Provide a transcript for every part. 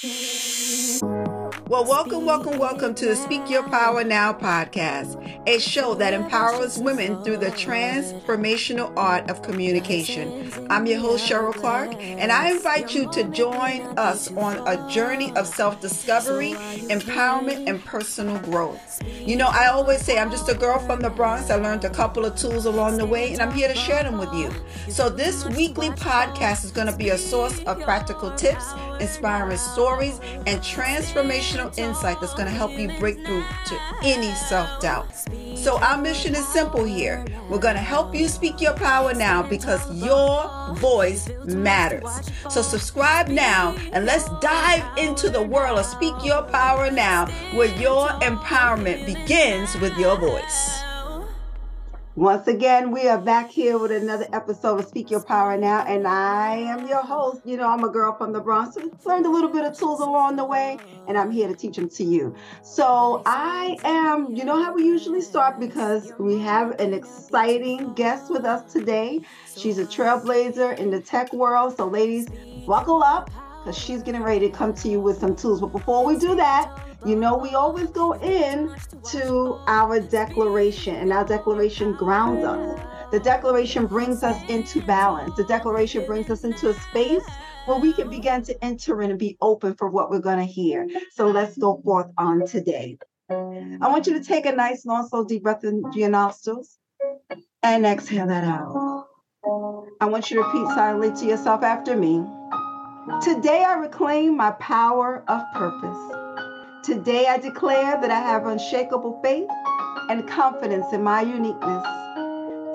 Well, welcome, welcome, welcome to the Speak Your Power Now podcast, a show that empowers women through the transformational art of communication. I'm your host, Cheryl Clark, and I invite you to join us on a journey of self discovery, empowerment, and personal growth. You know, I always say I'm just a girl from the Bronx. I learned a couple of tools along the way, and I'm here to share them with you. So, this weekly podcast is going to be a source of practical tips, inspiring stories, and transformational insight that's going to help you break through to any self doubt. So, our mission is simple here. We're going to help you speak your power now because your voice matters. So, subscribe now and let's dive into the world of Speak Your Power Now, where your empowerment begins with your voice. Once again, we are back here with another episode of Speak Your Power Now, and I am your host. You know, I'm a girl from the Bronx. Learned a little bit of tools along the way, and I'm here to teach them to you. So I am, you know how we usually start because we have an exciting guest with us today. She's a trailblazer in the tech world. So, ladies, buckle up because she's getting ready to come to you with some tools. But before we do that, you know, we always go in to our declaration, and our declaration grounds us. The declaration brings us into balance. The declaration brings us into a space where we can begin to enter in and be open for what we're going to hear. So let's go forth on today. I want you to take a nice, long, slow, deep breath into your nostrils and exhale that out. I want you to repeat silently to yourself after me. Today I reclaim my power of purpose. Today I declare that I have unshakable faith and confidence in my uniqueness.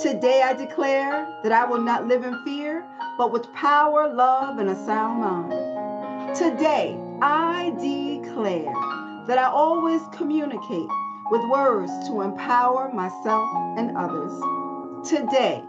Today I declare that I will not live in fear, but with power, love, and a sound mind. Today I declare that I always communicate with words to empower myself and others. Today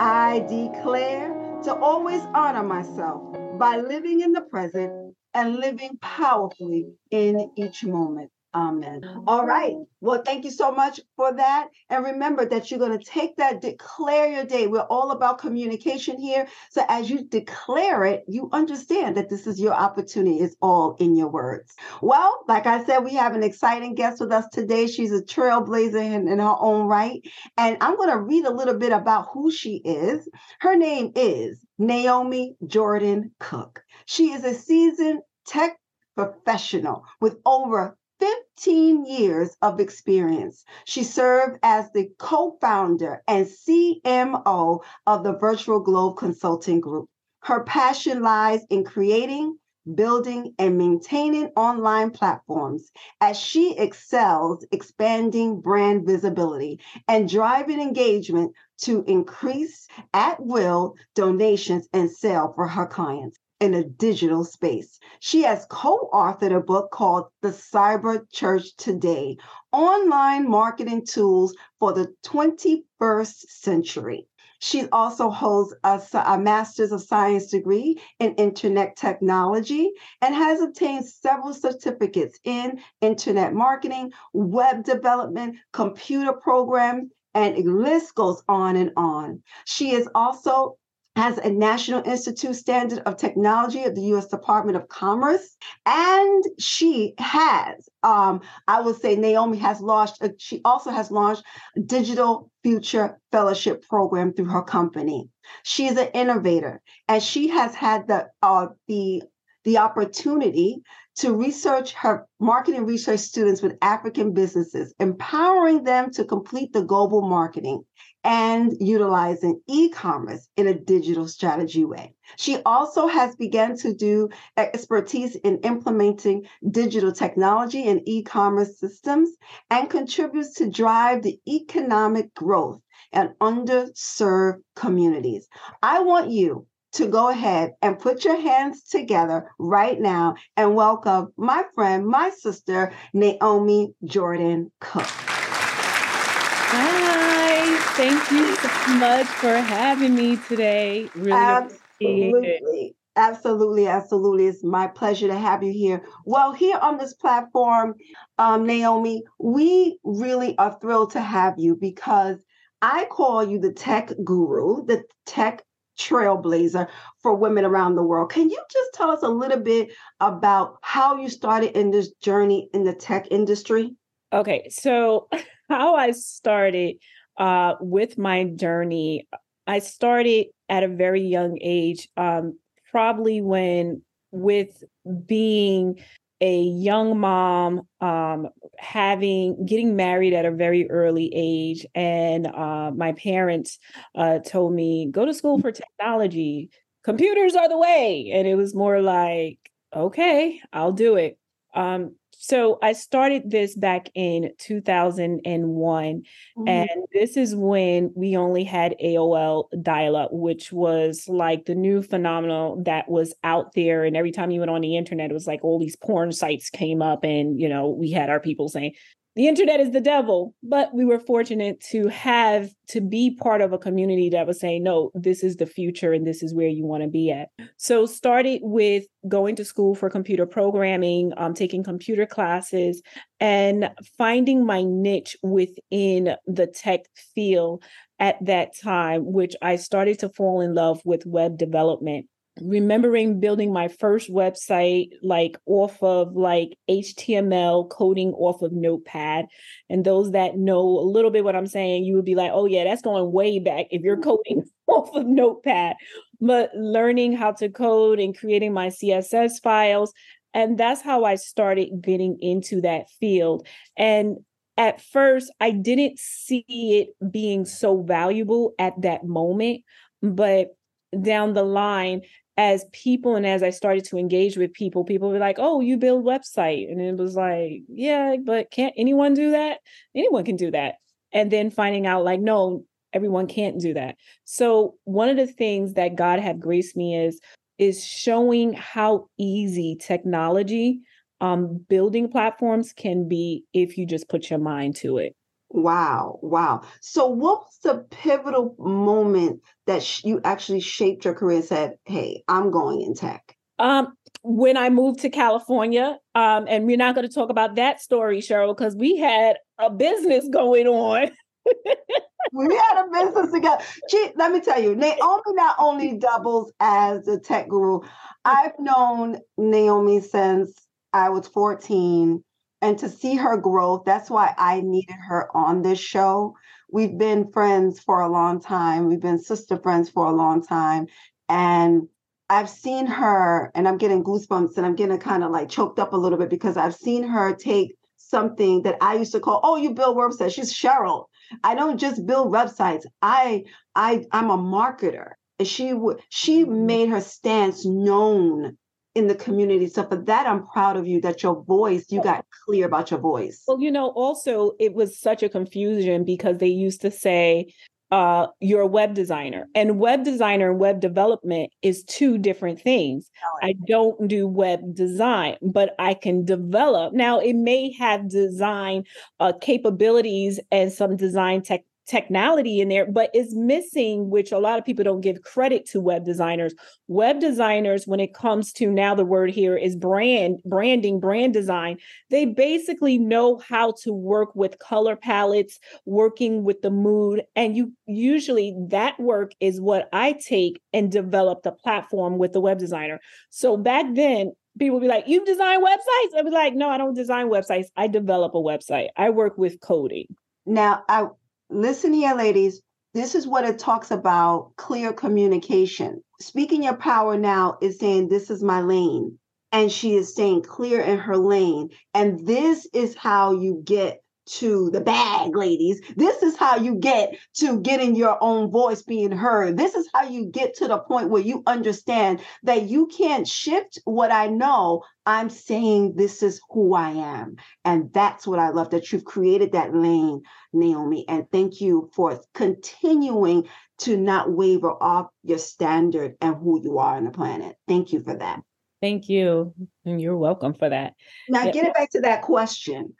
I declare to always honor myself by living in the present and living powerfully in each moment. Amen. All right. Well, thank you so much for that. And remember that you're going to take that, declare your day. We're all about communication here. So as you declare it, you understand that this is your opportunity. It's all in your words. Well, like I said, we have an exciting guest with us today. She's a trailblazer in, in her own right. And I'm going to read a little bit about who she is. Her name is Naomi Jordan Cook. She is a seasoned tech professional with over 15 years of experience. She served as the co founder and CMO of the Virtual Globe Consulting Group. Her passion lies in creating, building, and maintaining online platforms as she excels expanding brand visibility and driving engagement to increase at will donations and sale for her clients in a digital space. She has co authored a book called The Cyber Church Today Online Marketing Tools for the 21st Century. She also holds a, a, Master's of Science degree in Internet Technology and has obtained several certificates in Internet marketing, web development, computer programs, and the list goes on and on. She is also has a National Institute Standard of Technology of the U.S. Department of Commerce, and she has, um, I would say, Naomi has launched. A, she also has launched a Digital Future Fellowship Program through her company. She is an innovator, and she has had the uh, the the opportunity to research her marketing research students with African businesses, empowering them to complete the global marketing and utilizing e-commerce in a digital strategy way. She also has begun to do expertise in implementing digital technology and e-commerce systems and contributes to drive the economic growth and underserved communities. I want you to go ahead and put your hands together right now and welcome my friend, my sister, Naomi Jordan Cook. Thank you so much for having me today. Really absolutely. Absolutely, absolutely. It's my pleasure to have you here. Well, here on this platform, um, Naomi, we really are thrilled to have you because I call you the tech guru, the tech trailblazer for women around the world. Can you just tell us a little bit about how you started in this journey in the tech industry? Okay, so how I started uh, with my journey, I started at a very young age, um, probably when with being a young mom um, having getting married at a very early age and uh, my parents uh, told me go to school for technology. Computers are the way. And it was more like okay i'll do it. Um, so I started this back in 2001. Mm-hmm. And this is when we only had AOL dial up, which was like the new phenomenon that was out there. And every time you went on the internet, it was like all these porn sites came up, and, you know, we had our people saying, the internet is the devil but we were fortunate to have to be part of a community that was saying no this is the future and this is where you want to be at. So started with going to school for computer programming um, taking computer classes and finding my niche within the tech field at that time which i started to fall in love with web development remembering building my first website like off of like html coding off of notepad. And those that know a little bit what i'm saying you would be like oh yeah that's going way back if you're mm-hmm. coding off of notepad. But learning how to code and creating my css files and that's how i started getting into that field. And at first i didn't see it being so valuable at that moment but down the line as people and as I started to engage with people, people were like, "Oh, you build website," and it was like, "Yeah, but can't anyone do that? Anyone can do that." And then finding out, like, no, everyone can't do that. So one of the things that God had graced me is is showing how easy technology um, building platforms can be if you just put your mind to it. Wow, wow. So, what was the pivotal moment that sh- you actually shaped your career and said, "Hey, I'm going in tech"? Um, when I moved to California, um, and we're not going to talk about that story, Cheryl, because we had a business going on. we had a business together. Let me tell you, Naomi not only doubles as a tech guru. I've known Naomi since I was 14 and to see her growth that's why i needed her on this show. We've been friends for a long time. We've been sister friends for a long time. And i've seen her and i'm getting goosebumps and i'm getting kind of like choked up a little bit because i've seen her take something that i used to call oh you build websites. She's cheryl. I don't just build websites. I i i'm a marketer. And she would she mm-hmm. made her stance known in the community. So for that, I'm proud of you that your voice, you got clear about your voice. Well, you know, also it was such a confusion because they used to say, uh, you're a web designer. And web designer and web development is two different things. I don't do web design, but I can develop. Now, it may have design uh, capabilities and some design tech technology in there, but is missing, which a lot of people don't give credit to web designers. Web designers, when it comes to now the word here is brand, branding, brand design, they basically know how to work with color palettes, working with the mood. And you usually that work is what I take and develop the platform with the web designer. So back then, people be like, You design websites? I'd be like, No, I don't design websites. I develop a website. I work with coding. Now, I listen here, ladies. This is what it talks about clear communication. Speaking your power now is saying, This is my lane. And she is staying clear in her lane. And this is how you get to the bag, ladies. This is how you get to getting your own voice being heard. This is how you get to the point where you understand that you can't shift what I know. I'm saying this is who I am. And that's what I love that you've created that lane, Naomi. And thank you for continuing to not waver off your standard and who you are on the planet. Thank you for that. Thank you. And you're welcome for that. Now, yeah. getting back to that question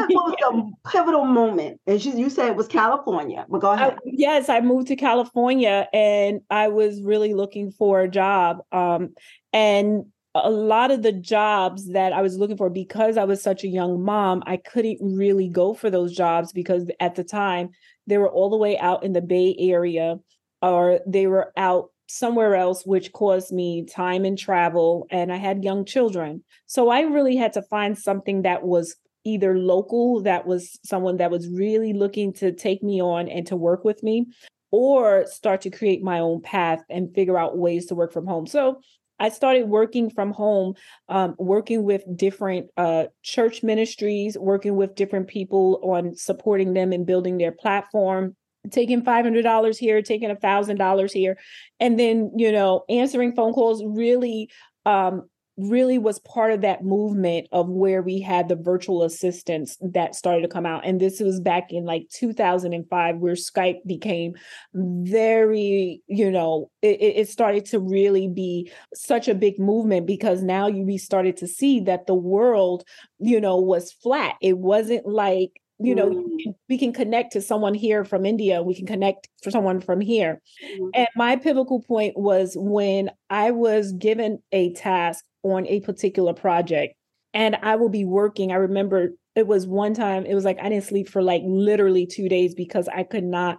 what was the pivotal moment? And she, you said it was California, but go ahead. I, yes, I moved to California and I was really looking for a job. Um, and a lot of the jobs that I was looking for, because I was such a young mom, I couldn't really go for those jobs because at the time they were all the way out in the Bay Area or they were out somewhere else, which caused me time and travel. And I had young children. So I really had to find something that was either local, that was someone that was really looking to take me on and to work with me, or start to create my own path and figure out ways to work from home. So I started working from home, um, working with different uh, church ministries, working with different people on supporting them and building their platform, taking $500 here, taking $1,000 here, and then, you know, answering phone calls, really um, really was part of that movement of where we had the virtual assistants that started to come out. And this was back in like 2005, where Skype became very, you know, it, it started to really be such a big movement because now you we started to see that the world, you know, was flat. It wasn't like you know mm. we can connect to someone here from india we can connect for someone from here mm. and my pivotal point was when i was given a task on a particular project and I will be working. I remember it was one time, it was like I didn't sleep for like literally two days because I could not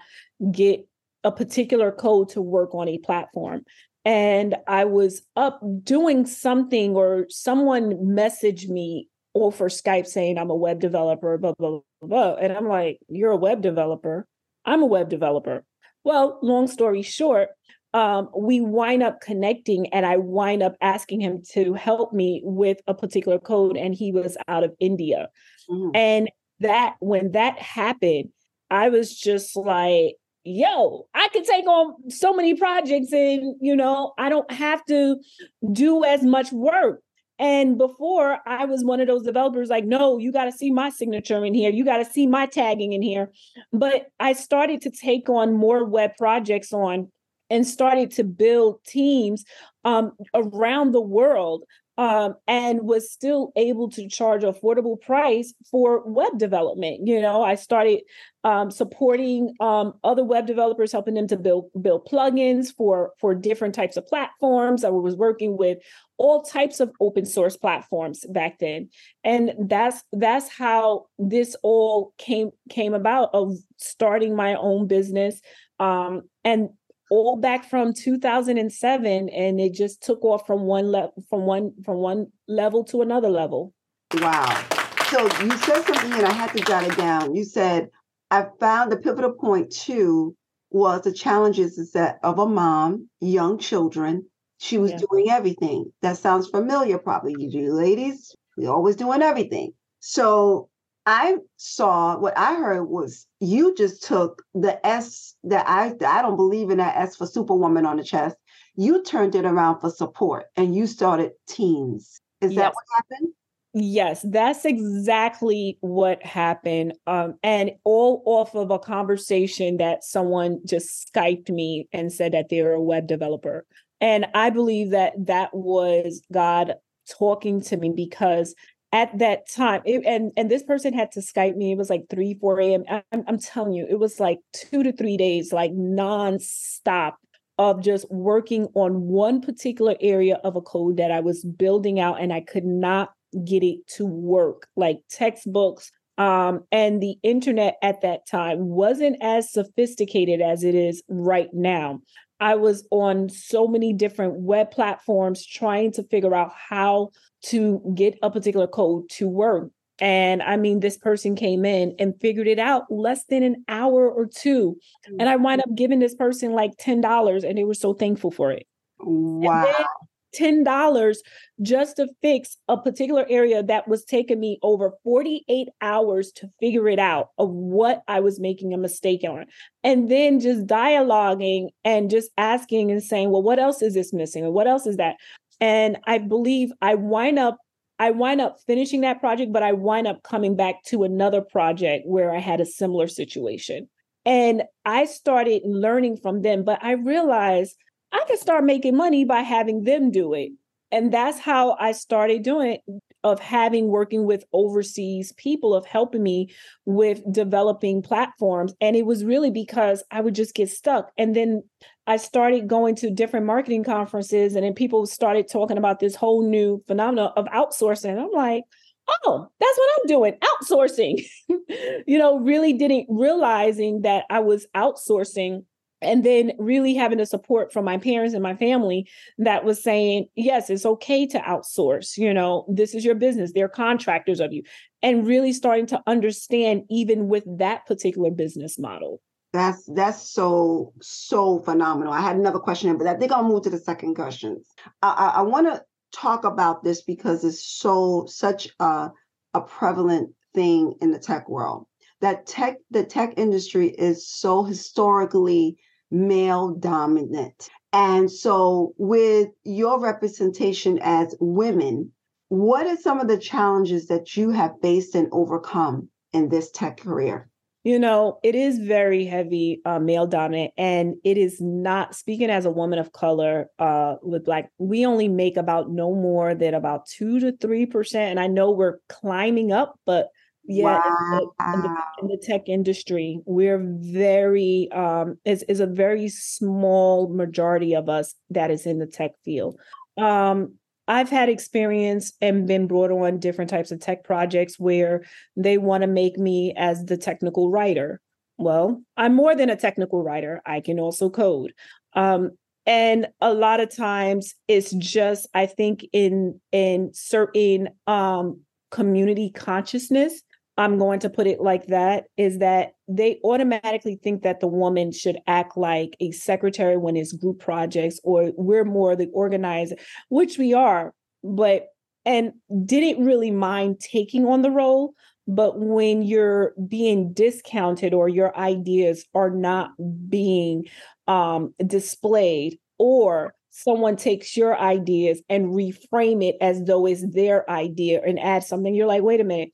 get a particular code to work on a platform. And I was up doing something, or someone messaged me over Skype saying I'm a web developer, blah, blah, And I'm like, You're a web developer. I'm a web developer. Well, long story short, um, we wind up connecting and I wind up asking him to help me with a particular code, and he was out of India. Mm. And that when that happened, I was just like, yo, I could take on so many projects and, you know, I don't have to do as much work. And before I was one of those developers like, no, you got to see my signature in here. You got to see my tagging in here. But I started to take on more web projects on and started to build teams um, around the world um, and was still able to charge affordable price for web development. You know, I started um, supporting um, other web developers, helping them to build build plugins for for different types of platforms. I was working with all types of open source platforms back then, and that's that's how this all came came about of starting my own business. Um, and all back from 2007 and it just took off from one level from one from one level to another level. Wow. So you said something and i had to jot it down. You said i found the pivotal point too was the challenges is that of a mom young children she was yeah. doing everything. That sounds familiar probably you. Do ladies we always doing everything. So I saw what I heard was you just took the S that I I don't believe in that S for superwoman on the chest. You turned it around for support and you started teams. Is yes. that what happened? Yes, that's exactly what happened. Um, and all off of a conversation that someone just Skyped me and said that they were a web developer. And I believe that that was God talking to me because at that time it, and and this person had to skype me. It was like 3 4 a.m I'm, I'm telling you it was like two to three days like non-stop of just working on one particular area of a code that i was building out and i could not get it to work. Like textbooks um, and the internet at that time wasn't as sophisticated as it is right now I was on so many different web platforms trying to figure out how to get a particular code to work. And I mean, this person came in and figured it out less than an hour or two. And I mm. wind up giving this person like $10 and they were so thankful for it. Wow. $10 just to fix a particular area that was taking me over 48 hours to figure it out of what I was making a mistake on. And then just dialoguing and just asking and saying, well, what else is this missing? And what else is that? And I believe I wind up I wind up finishing that project, but I wind up coming back to another project where I had a similar situation. And I started learning from them, but I realized I can start making money by having them do it. And that's how I started doing it of having working with overseas people of helping me with developing platforms. And it was really because I would just get stuck. And then I started going to different marketing conferences and then people started talking about this whole new phenomenon of outsourcing. I'm like oh that's what I'm doing outsourcing. You know really didn't realizing that I was outsourcing and then really having the support from my parents and my family that was saying yes it's okay to outsource you know this is your business they're contractors of you and really starting to understand even with that particular business model. That's that's so so phenomenal. I had another question but i think i'll move to the second question. I, I, I want to talk about this because it's so such a, a prevalent thing in the tech world that tech the tech industry is so historically male dominant. And so, with your representation as women, what are some of the challenges that you have faced and overcome in this tech career? You know, it is very heavy uh, male dominant, and it is not speaking as a woman of color uh, with Black. We only make about no more than about two to three percent, and I know we're climbing up, but yeah wow. in, the, in, the, in, the, tech industry we're very um is is a very small majority of us that is in the tech field um I've had experience and been brought on different types of tech projects where they want to make me as the technical writer. Well, I'm more than a technical writer. I can also code. Um, and a lot of times it's just I think in in certain um community consciousness I'm going to put it like that is that they automatically think that the woman should act like a secretary when it's group projects or we're more the organizer, which we are, but and didn't really mind taking on the role. But when you're being discounted or your ideas are not being um, displayed, or someone takes your ideas and reframe it as though it's their idea and add something, you're like, wait a minute,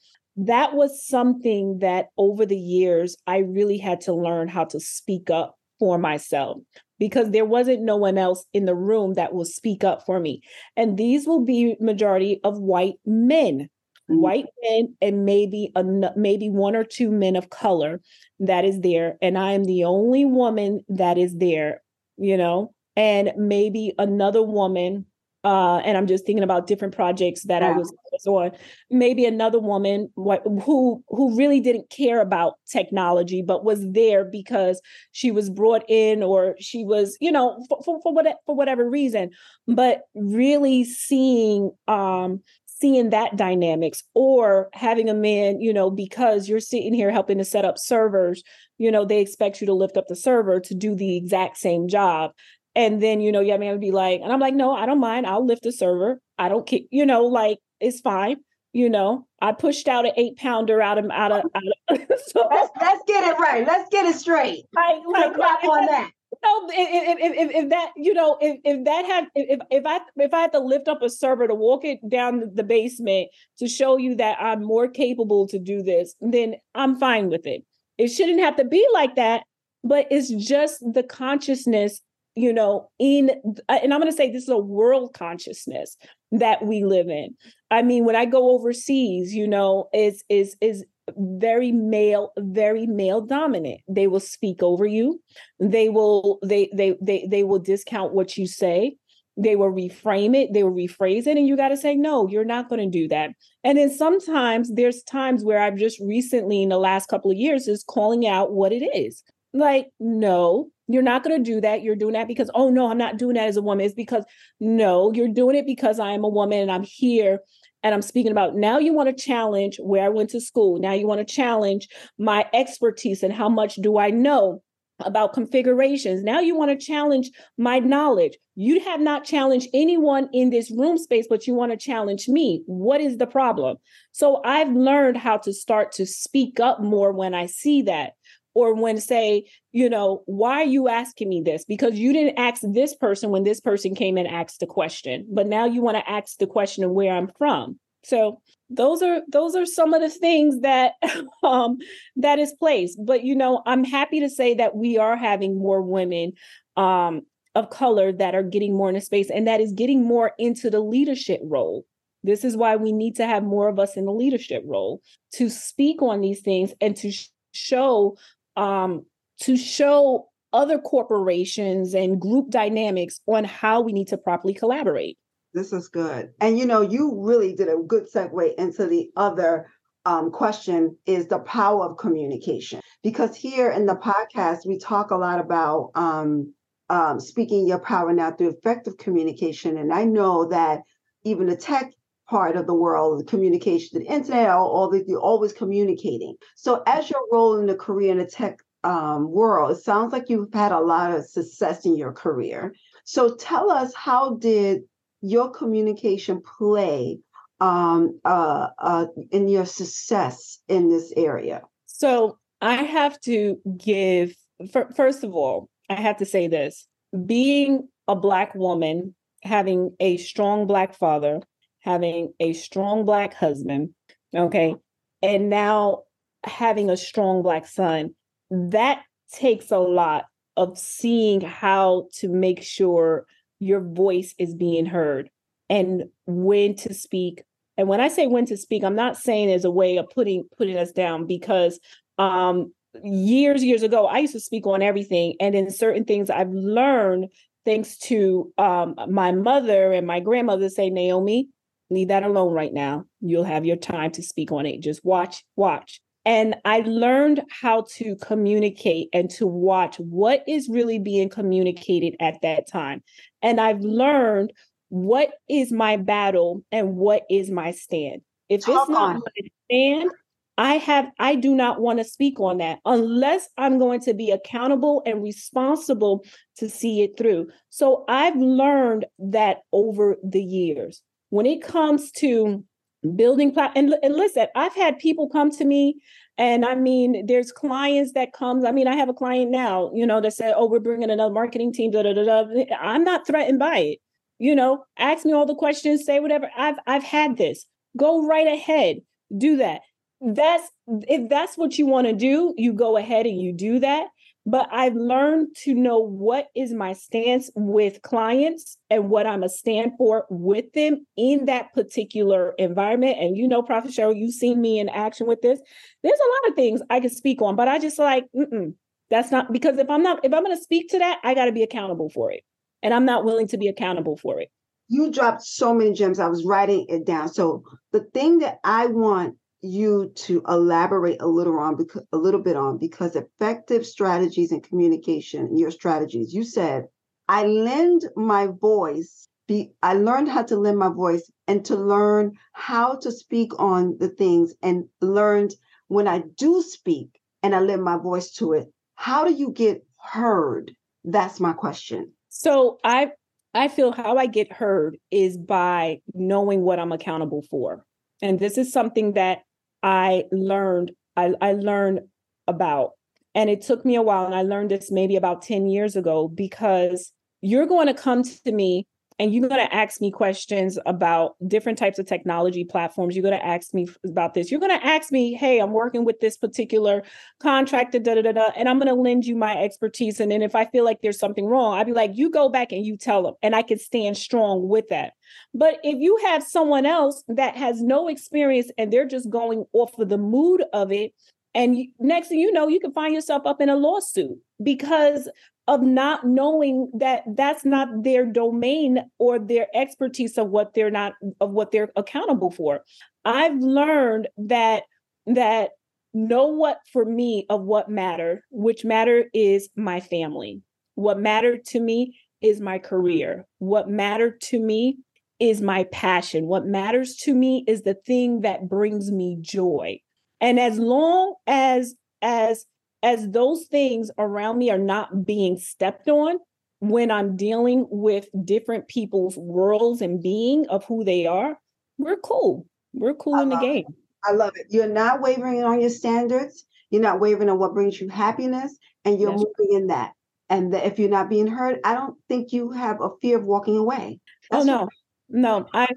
that was something that over the years I really had to learn how to speak up for myself because there wasn't no one else in the room that will speak up for me. And these will be majority of white men. Mm-hmm. White men and maybe a, maybe one or two men of color that is there, and I am the only woman that is there, you know, and maybe another woman uh, and I'm just thinking about different projects that yeah. I was on. Maybe another woman who who really didn't care about technology, but was there because she was brought in, or she was, you know, for for, for, what, for whatever reason. But really seeing um, seeing that dynamics, or having a man, you know, because you're sitting here helping to set up servers, you know, they expect you to lift up the server to do the exact same job and then, you know, yeah, man would be like, and I'm like, no, I don't mind. I'll lift the server. I don't care, you know, like it's fine. You know, I pushed out an eight pounder out of out of, out of so let's, let's get it right. Let's get it straight. Like, like clap on that. No, if, if, if, if, that you know if, if that had if if I if I had to lift up a server to walk it down the basement to show you that I'm more capable to do this, then I'm fine with it. It shouldn't have to be like that, but it's just the consciousness you know in and i'm going to say this is a world consciousness that we live in. I mean when i go overseas you know is is is very male very male dominant. They will speak over you. They will they they they they will discount what you say. They will reframe it. They will rephrase it and you got to say no you're not going to do that. And then sometimes there's times where i've just recently in the last couple of years is calling out what it is. Like no you're not going to do that. You're doing that because, oh no, I'm not doing that as a woman. It's because, no, you're doing it because I am a woman and I'm here and I'm speaking about now you want to challenge where I went to school. Now you want to challenge my expertise and how much do I know about configurations. Now you want to challenge my knowledge. You have not challenged anyone in this room space, but you want to challenge me. What is the problem? So I've learned how to start to speak up more when I see that or when say, you know, why are you asking me this? Because you didn't ask this person when this person came and asked the question, but now you want to ask the question of where I'm from. So those are those are some of the things that um that is placed. But you know, I'm happy to say that we are having more women um of color that are getting more in a space and that is getting more into the leadership role. This is why we need to have more of us in the leadership role to speak on these things and to show um, to show other corporations and group dynamics on how we need to properly collaborate. This is good. And you know, you really did a good segue into the other um, question is the power of communication. Because here in the podcast, we talk a lot about um, um, speaking your power now through effective communication. And I know that even the tech part of the world, the communication, the internet, all, that you're always communicating. So as you're rolling the career in the tech um, world, it sounds like you've had a lot of success in your career. So tell us, how did your communication play um, uh, uh, in your success in this area? So I have to give, first of all, I have to say this being a Black woman, having a strong Black father, having a strong Black husband, okay, and now having a strong Black son, that takes a lot of seeing how to make sure your voice is being heard and when to speak. And when i say when to speak i'm not saying as a way of putting putting us down because um years years ago i used to speak on everything and in certain things i've learned thanks to um my mother and my grandmother say naomi leave that alone right now you'll have your time to speak on it just watch watch and I learned how to communicate and to watch what is really being communicated at that time. And I've learned what is my battle and what is my stand. If Talk it's not on. my stand, I have I do not want to speak on that unless I'm going to be accountable and responsible to see it through. So I've learned that over the years. When it comes to building plat and, and listen i've had people come to me and i mean there's clients that comes i mean i have a client now you know that said oh we're bringing another marketing team da, da, da, da. i'm not threatened by it you know? Ask me all the questions say whatever i've i've had this. Go right ahead do that. That's if that's what you want to do you go ahead and you do that but I've learned to know what is my stance with clients and what I'm a stand for with them in that particular environment. And you know, Prophet Cheryl, you've seen me in action with this. There's a lot of things I can speak on, but I just like, that's not because if I'm not, if I'm going to speak to that, I got to be accountable for it. And I'm not willing to be accountable for it. You dropped so many gems. I was writing it down. So the thing that I want you to elaborate a little on a little bit on because effective strategies and communication your strategies you said i lend my voice be i learned how to lend my voice and to learn how to speak on the things and learned when i do speak and i lend my voice to it. How do you get heard? That's my question. So i i feel how i get heard is by knowing what i'm accountable for. And this is something that I learned I, I learned about. And it took me a while. And I learned this maybe about 10 years ago because you're going to come to me and you're going to ask me questions about different types of technology platforms. You're going to ask me about this. You're going to ask me, hey, I'm working with this particular contractor, da da da da, and I'm going to lend you my expertise. And then if I feel like there's something wrong, I'd be like, you go back and you tell them, and I can stand strong with that. But if you have someone else that has no experience and they're just going off of the mood of it, and next thing you know, you can find yourself up in a lawsuit because of not knowing that that's not their domain or their expertise of what they're not of what they're accountable for. I've learned that that know what for me of what matter which matter is my family. What mattered to me is my career. What mattered to me is my passion. What matters to me is the thing that brings me joy. And as long as as as those things around me are not being stepped on when I'm dealing with different people's worlds and being of who they are, we're cool. We're cool I in the game. It. I love it. You're not wavering on your standards. You're not wavering on what brings you happiness, and you're That's moving in that. And if you're not being heard, I don't think you have a fear of walking away. Oh, That's oh no, no. I,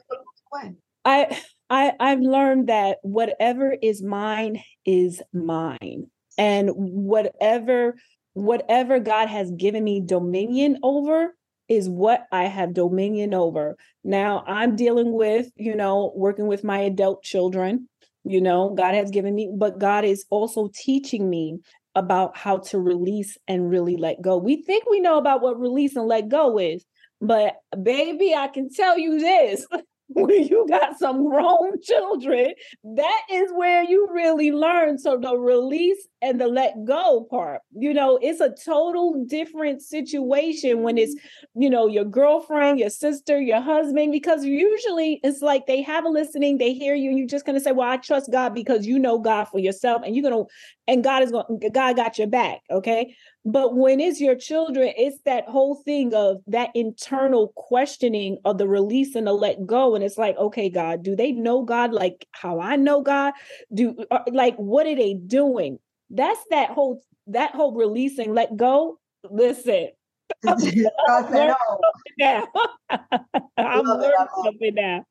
I, I, I've learned that whatever is mine is mine and whatever whatever god has given me dominion over is what i have dominion over. Now i'm dealing with you know working with my adult children you know god has given me but god is also teaching me about how to release and really let go. We think we know about what release and let go is but baby i can tell you this when you got some grown children, that is where you really learn. So the release and the let go part, you know, it's a total different situation when it's, mm-hmm. you know, your girlfriend, your sister, your husband, because usually it's like they have a listening, they hear you, and you're just gonna say, Well, I trust God because you know God for yourself, and you're gonna, and God is going, God got your back. Okay. But when it's your children, it's that whole thing of that internal questioning of the release and the let go. And it's like, okay, God, do they know God like how I know God? Do uh, like what are they doing? That's that whole that whole releasing, let go. Listen, I'm learning something now. I'm learning something now.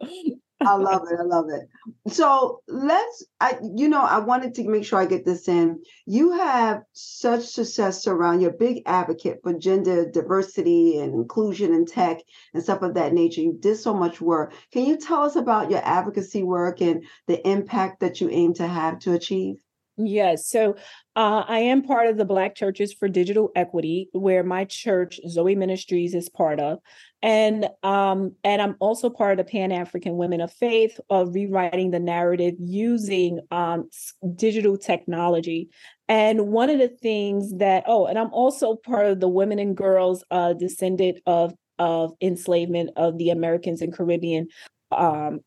I love it. I love it. So let's, I, you know, I wanted to make sure I get this in. You have such success around. You're big advocate for gender diversity and inclusion in tech and stuff of that nature. You did so much work. Can you tell us about your advocacy work and the impact that you aim to have to achieve? Yes. So uh, I am part of the Black Churches for Digital Equity, where my church, Zoe Ministries, is part of. And um, and I'm also part of the Pan African Women of Faith of rewriting the narrative using um, digital technology. And one of the things that, oh, and I'm also part of the Women and Girls uh, descendant of of enslavement of the Americans and Caribbean um,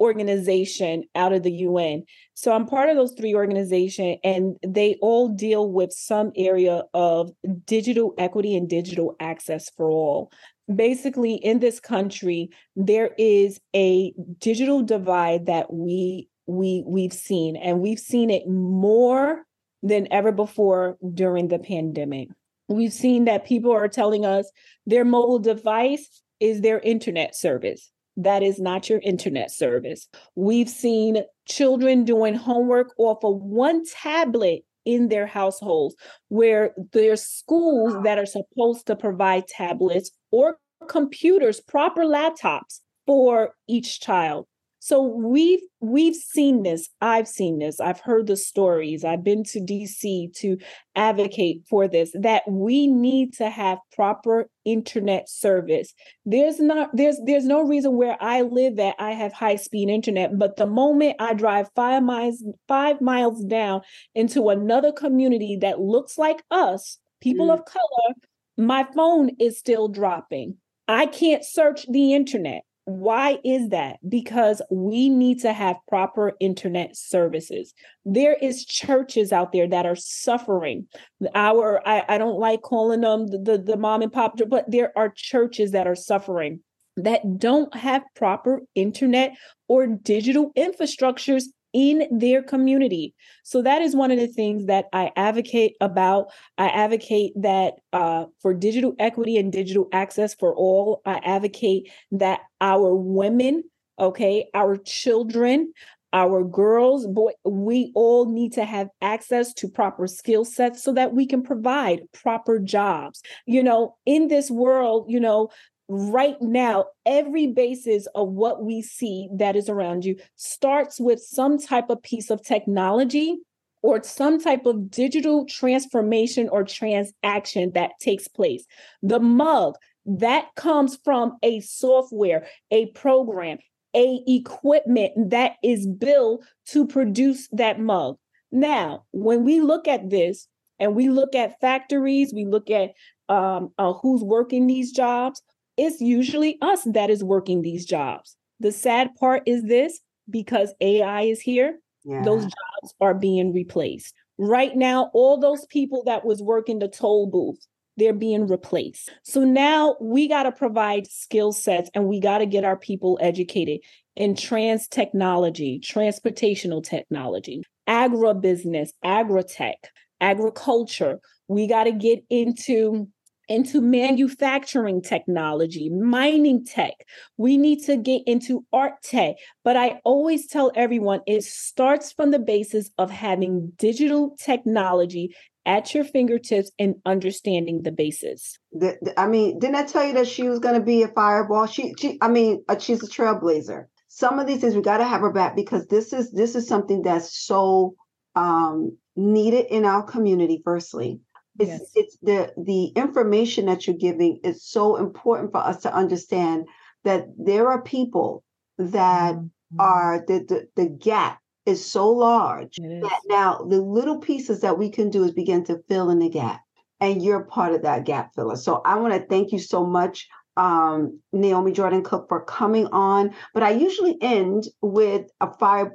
organization out of the UN. So I'm part of those three organizations and they all deal with some area of digital equity and digital access for all. Basically in this country there is a digital divide that we we we've seen and we've seen it more than ever before during the pandemic. We've seen that people are telling us their mobile device is their internet service that is not your internet service. We've seen children doing homework off of one tablet in their households where there's schools that are supposed to provide tablets or computers, proper laptops for each child. So we've we've seen this. I've seen this. I've heard the stories. I've been to DC to advocate for this that we need to have proper internet service. There's not there's there's no reason where I live that I have high speed internet, but the moment I drive 5 miles 5 miles down into another community that looks like us, people mm. of color, my phone is still dropping. I can't search the internet. Why is that? Because we need to have proper internet services. There is churches out there that are suffering. Our I, I don't like calling them the, the, the mom and pop, but there are churches that are suffering that don't have proper internet or digital infrastructures in their community. So that is one of the things that I advocate about. I advocate that uh, for digital equity and digital access for all. I advocate that our women, okay, our children, our girls, boy, we all need to have access to proper skill sets so that we can provide proper jobs. You know, in this world, you know, right now, every basis of what we see that is around you starts with some type of piece of technology or some type of digital transformation or transaction that takes place. The mug that comes from a software, a program, a equipment that is built to produce that mug. Now, when we look at this and we look at factories, we look at um, uh, who's working these jobs, it's usually us that is working these jobs. The sad part is this because AI is here, yeah. those jobs are being replaced. Right now, all those people that was working the toll booth, they're being replaced. So now we got to provide skill sets and we got to get our people educated in trans technology, transportational technology, agribusiness, agritech, agriculture. We got to get into into manufacturing technology, mining tech. We need to get into art tech. But I always tell everyone it starts from the basis of having digital technology at your fingertips and understanding the basis. I mean, didn't I tell you that she was going to be a fireball? She, she, I mean, uh, she's a trailblazer. Some of these things we got to have her back because this is this is something that's so um, needed in our community. Firstly, it's, yes. it's the the information that you're giving is so important for us to understand that there are people that Mm-hmm. are the, the the gap is so large that now the little pieces that we can do is begin to fill in the gap and you're part of that gap filler so i want to thank you so much um, naomi jordan cook for coming on but i usually end with a fire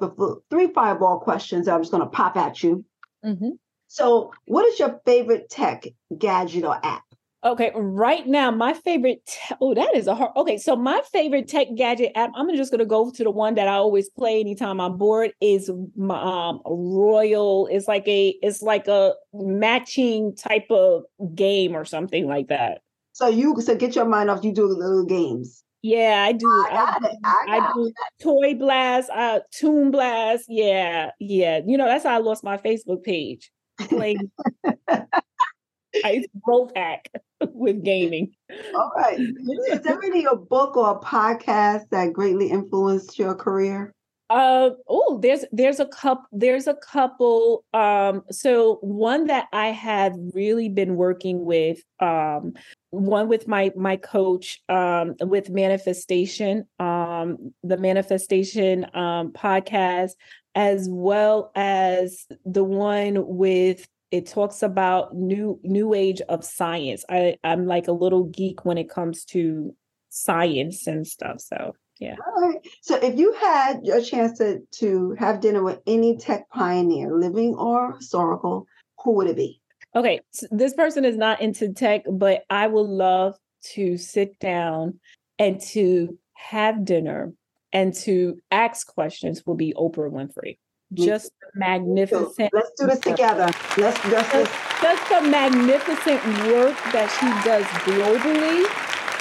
three fireball questions i'm just going to pop at you mm-hmm. So what is your favorite tech gadget or app Okay, right now, my favorite. Te- oh, that is a hard. Okay, so my favorite tech gadget app. I'm just gonna go to the one that I always play anytime I'm bored. Is my um, Royal. It's like a. It's like a matching type of game or something like that. So you so get your mind off. You do little games. Yeah, I do. I, I, it. I, I do Toy Blast, uh, Toon Blast. Yeah, yeah. You know that's how I lost my Facebook page. Playing. I broke hack with gaming. All right. Is there any a book or a podcast that greatly influenced your career? Uh oh, there's there's a couple there's a couple um so one that I have really been working with um one with my my coach um with manifestation um the manifestation um podcast as well as the one with it talks about new new age of science. I i'm like a little geek when it comes to science and stuff so yeah. So if you had a chance to to have dinner with any tech pioneer living or historical who would it be okay so this person is not into tech but i would love to sit down and to have dinner and to ask questions will be oprah winfrey just magnificent. Let's do this together. Let's just just, just the magnificent work that she does globally.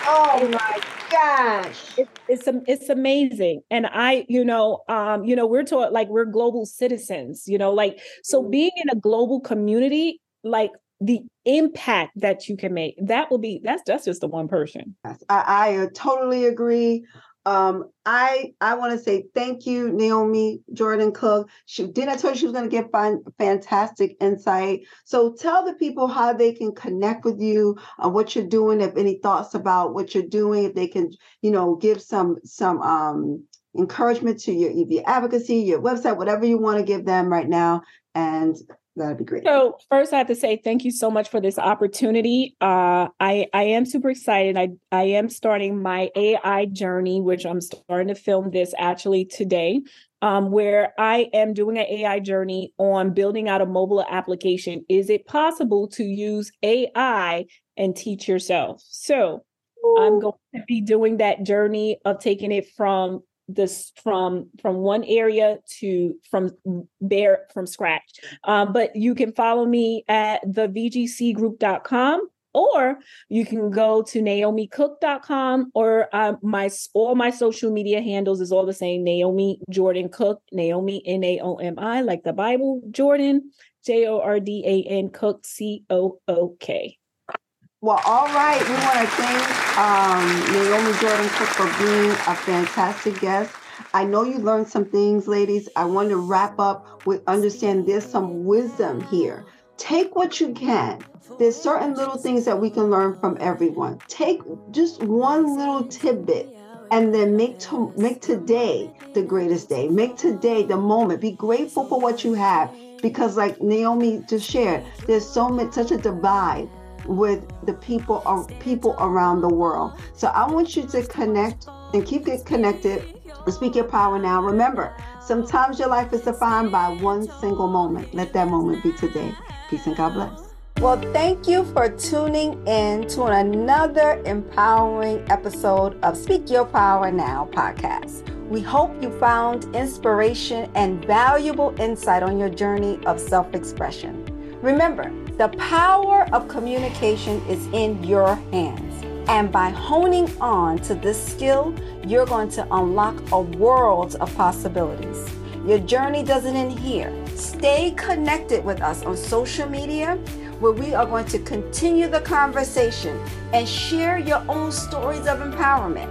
Oh my gosh, it, it's it's amazing, and I, you know, um, you know, we're taught like we're global citizens, you know, like so Mm-hmm. being in a global community, like the impact that you can make, that will be that's that's just the one person. I, I totally agree. Um, I I want to say thank you, Naomi Jordan Cook. She did I tell you she was going to get fun, fantastic insight. So tell the people how they can connect with you, uh, what you're doing, if any thoughts about what you're doing, if they can, you know, give some some um encouragement to your your advocacy, your website, whatever you want to give them right now, and That'd be great. So first, I have to say thank you so much for this opportunity. Uh, I I am super excited. I I am starting my AI journey, which I'm starting to film this actually today. Um, where I am doing an AI journey on building out a mobile application. Is it possible to use AI and teach yourself? So I'm going to be doing that journey of taking it from this from from one area to from bare from scratch. Um, but you can follow me at the vgcgroup.com or you can go to naomicook.com or um, my all my social media handles is all the same naomi jordan cook naomi n-a-o-m-i like the bible jordan j-o-r-d-a-n cook c-o-o-k well, all right. We want to thank um, Naomi Jordan Cook for being a fantastic guest. I know you learned some things, ladies. I want to wrap up with understand there's some wisdom here. Take what you can. There's certain little things that we can learn from everyone. Take just one little tidbit and then make to, make today the greatest day. Make today the moment. Be grateful for what you have because like Naomi just shared, there's so much such a divide with the people of people around the world. So I want you to connect and keep it connected. Speak your power now. Remember, sometimes your life is defined by one single moment. Let that moment be today. Peace and God bless. Well, thank you for tuning in to another empowering episode of Speak Your Power Now podcast. We hope you found inspiration and valuable insight on your journey of self expression. Remember, the power of communication is in your hands. And by honing on to this skill, you're going to unlock a world of possibilities. Your journey doesn't end here. Stay connected with us on social media, where we are going to continue the conversation and share your own stories of empowerment.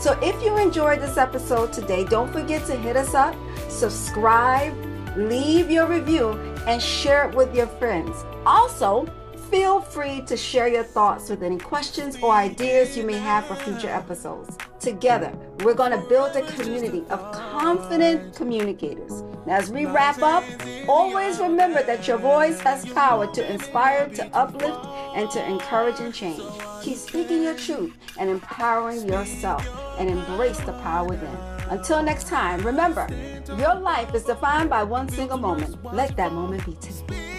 So if you enjoyed this episode today, don't forget to hit us up, subscribe, leave your review, and share it with your friends. Also, feel free to share your thoughts with any questions or ideas you may have for future episodes. Together, we're going to build a community of confident communicators. As we wrap up, always remember that your voice has power to inspire, to uplift, and to encourage and change. Keep speaking your truth and empowering yourself and embrace the power within. Until next time, remember, your life is defined by one single moment. Let that moment be today.